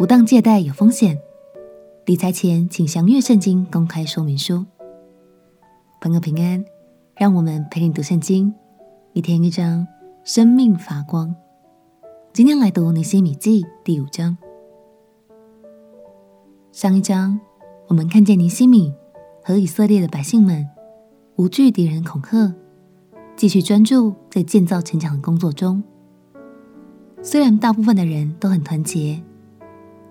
不当借贷有风险，理财前请详阅圣经公开说明书。朋友平安，让我们陪你读圣经，一天一章，生命发光。今天来读尼西米记第五章。上一章我们看见尼西米和以色列的百姓们无惧敌人恐吓，继续专注在建造城墙的工作中。虽然大部分的人都很团结。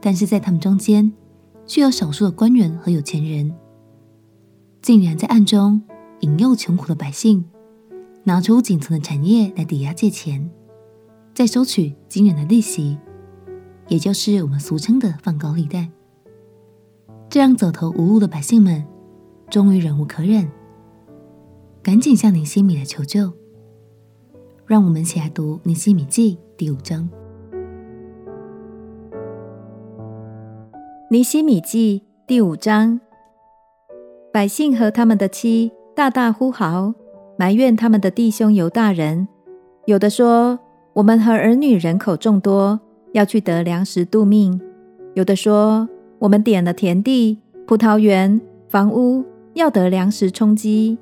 但是在他们中间，却有少数的官员和有钱人，竟然在暗中引诱穷苦的百姓，拿出仅存的产业来抵押借钱，再收取惊人的利息，也就是我们俗称的放高利贷。这让走投无路的百姓们，终于忍无可忍，赶紧向尼希米来求救。让我们一起来读《尼希米记》第五章。尼希米记第五章，百姓和他们的妻大大呼号，埋怨他们的弟兄犹大人。有的说：“我们和儿女人口众多，要去得粮食度命；有的说：我们点了田地、葡萄园、房屋，要得粮食充饥；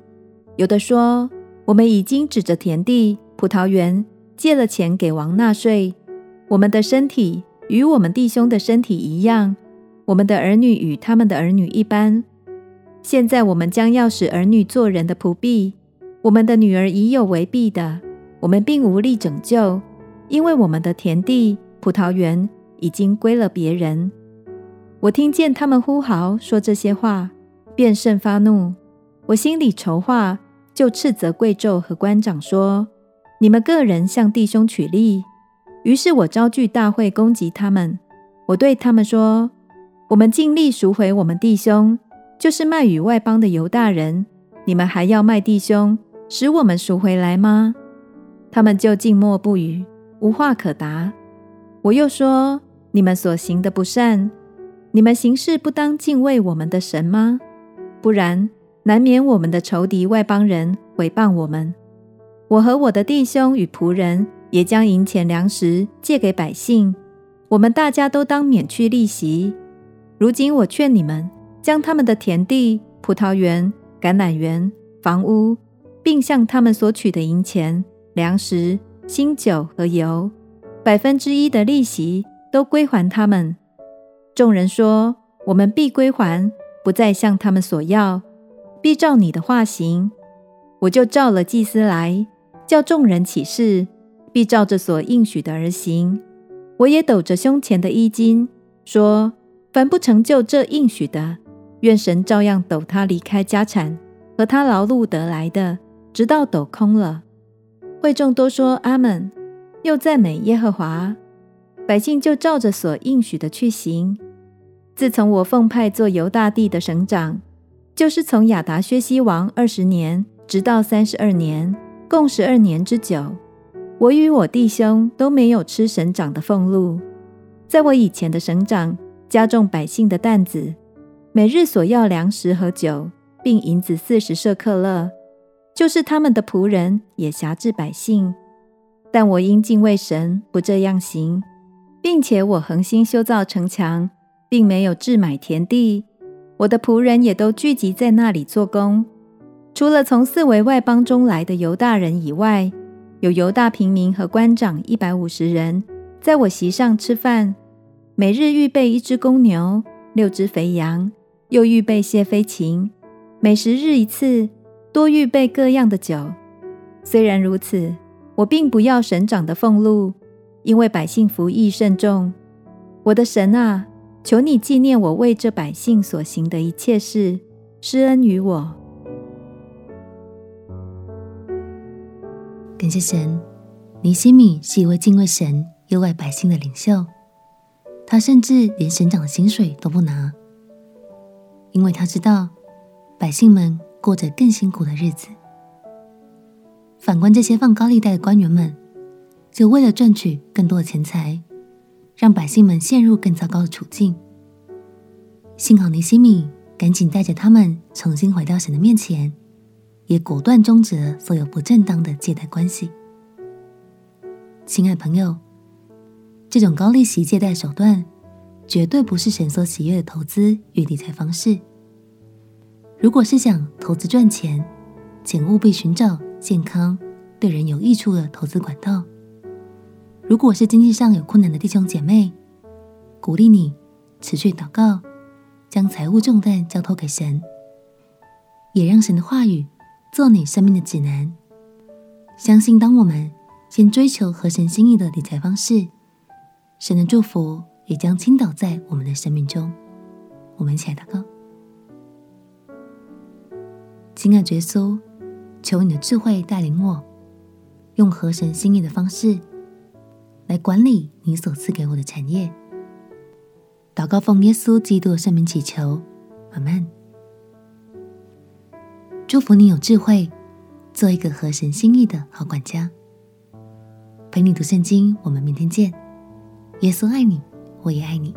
有的说：我们已经指着田地、葡萄园借了钱给王纳税。我们的身体与我们弟兄的身体一样。”我们的儿女与他们的儿女一般。现在我们将要使儿女做人的仆婢，我们的女儿已有为婢的，我们并无力拯救，因为我们的田地、葡萄园已经归了别人。我听见他们呼号说这些话，便甚发怒。我心里筹划，就斥责贵胄和官长说：“你们个人向弟兄取利。”于是我招聚大会攻击他们。我对他们说。我们尽力赎回我们弟兄，就是卖与外邦的犹大人。你们还要卖弟兄，使我们赎回来吗？他们就静默不语，无话可答。我又说：你们所行的不善，你们行事不当敬畏我们的神吗？不然，难免我们的仇敌外邦人毁谤我们。我和我的弟兄与仆人也将银钱粮食借给百姓，我们大家都当免去利息。如今我劝你们，将他们的田地、葡萄园、橄榄园、房屋，并向他们所取的银钱、粮食、新酒和油，百分之一的利息都归还他们。众人说：“我们必归还，不再向他们索要，必照你的话行。”我就召了祭司来，叫众人起誓，必照着所应许的而行。我也抖着胸前的衣襟，说。凡不成就这应许的，愿神照样抖他离开家产和他劳碌得来的，直到抖空了。会众都说阿门，又赞美耶和华。百姓就照着所应许的去行。自从我奉派做犹大地的省长，就是从亚达薛西王二十年直到三十二年，共十二年之久，我与我弟兄都没有吃省长的俸禄。在我以前的省长。加重百姓的担子，每日所要粮食和酒，并银子四十舍客勒，就是他们的仆人也辖制百姓。但我因敬畏神，不这样行，并且我恒心修造城墙，并没有置买田地。我的仆人也都聚集在那里做工，除了从四围外邦中来的犹大人以外，有犹大平民和官长一百五十人，在我席上吃饭。每日预备一只公牛，六只肥羊，又预备些飞禽。每十日一次，多预备各样的酒。虽然如此，我并不要省长的俸禄，因为百姓服役甚重。我的神啊，求你纪念我为这百姓所行的一切事，施恩于我。感谢神，尼希米是一位敬畏神、又爱百姓的领袖。他甚至连省长的薪水都不拿，因为他知道百姓们过着更辛苦的日子。反观这些放高利贷的官员们，就为了赚取更多的钱财，让百姓们陷入更糟糕的处境。幸好尼西米赶紧带着他们重新回到神的面前，也果断终止了所有不正当的借贷关系。亲爱朋友。这种高利息借贷手段，绝对不是神所喜悦的投资与理财方式。如果是想投资赚钱，请务必寻找健康、对人有益处的投资管道。如果是经济上有困难的弟兄姐妹，鼓励你持续祷告，将财务重担交托给神，也让神的话语做你生命的指南。相信当我们先追求合神心意的理财方式，神的祝福也将倾倒在我们的生命中。我们一起来祷告。亲爱的耶稣，求你的智慧带领我，用合神心意的方式来管理你所赐给我的产业。祷告奉耶稣基督的圣名祈求，阿门。祝福你有智慧，做一个合神心意的好管家。陪你读圣经，我们明天见。耶稣爱你，我也爱你。